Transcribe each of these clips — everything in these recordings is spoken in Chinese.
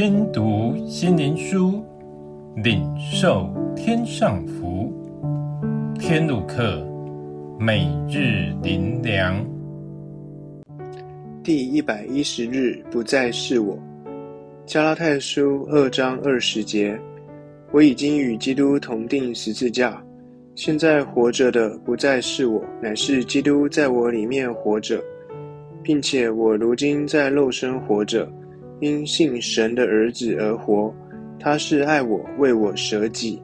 听读心灵书，领受天上福。天路客，每日灵粮。第一百一十日，不再是我。加拉太书二章二十节：我已经与基督同钉十字架，现在活着的不再是我，乃是基督在我里面活着。并且我如今在肉身活着，因信神的儿子而活。他是爱我，为我舍己。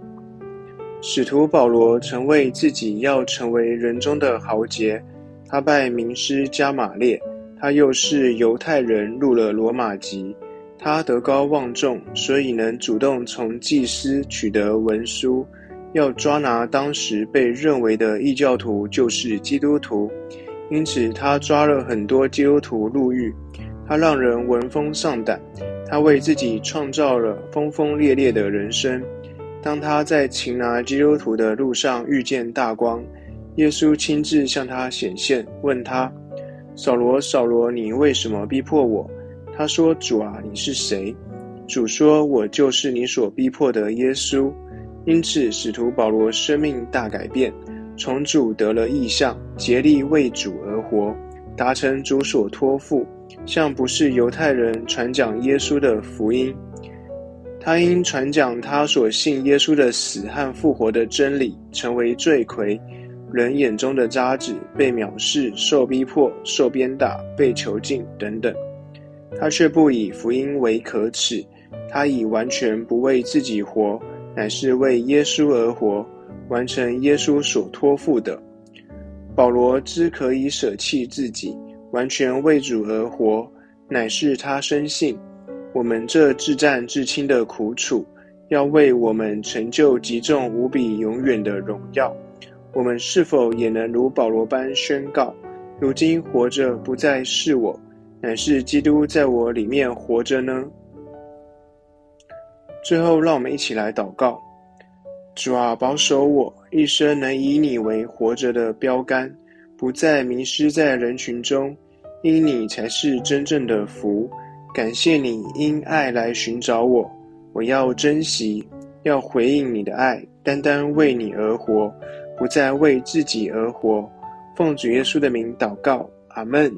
使徒保罗曾为自己要成为人中的豪杰，他拜名师加马列，他又是犹太人，入了罗马籍。他德高望重，所以能主动从祭司取得文书，要抓拿当时被认为的异教徒，就是基督徒。因此，他抓了很多基督徒入狱，他让人闻风丧胆，他为自己创造了轰轰烈烈的人生。当他在擒拿基督徒的路上遇见大光，耶稣亲自向他显现，问他：“扫罗，扫罗，你为什么逼迫我？”他说：“主啊，你是谁？”主说：“我就是你所逼迫的耶稣。”因此，使徒保罗生命大改变。从主得了异象，竭力为主而活，达成主所托付，向不是犹太人传讲耶稣的福音。他因传讲他所信耶稣的死和复活的真理，成为罪魁，人眼中的渣滓，被藐视，受逼迫，受鞭打，被囚禁等等。他却不以福音为可耻，他以完全不为自己活，乃是为耶稣而活。完成耶稣所托付的。保罗之可以舍弃自己，完全为主而活，乃是他深信我们这至战至轻的苦楚，要为我们成就极重无比永远的荣耀。我们是否也能如保罗般宣告：如今活着不再是我，乃是基督在我里面活着呢？最后，让我们一起来祷告。主啊，保守我一生能以你为活着的标杆，不再迷失在人群中，因你才是真正的福。感谢你因爱来寻找我，我要珍惜，要回应你的爱，单单为你而活，不再为自己而活。奉主耶稣的名祷告，阿门。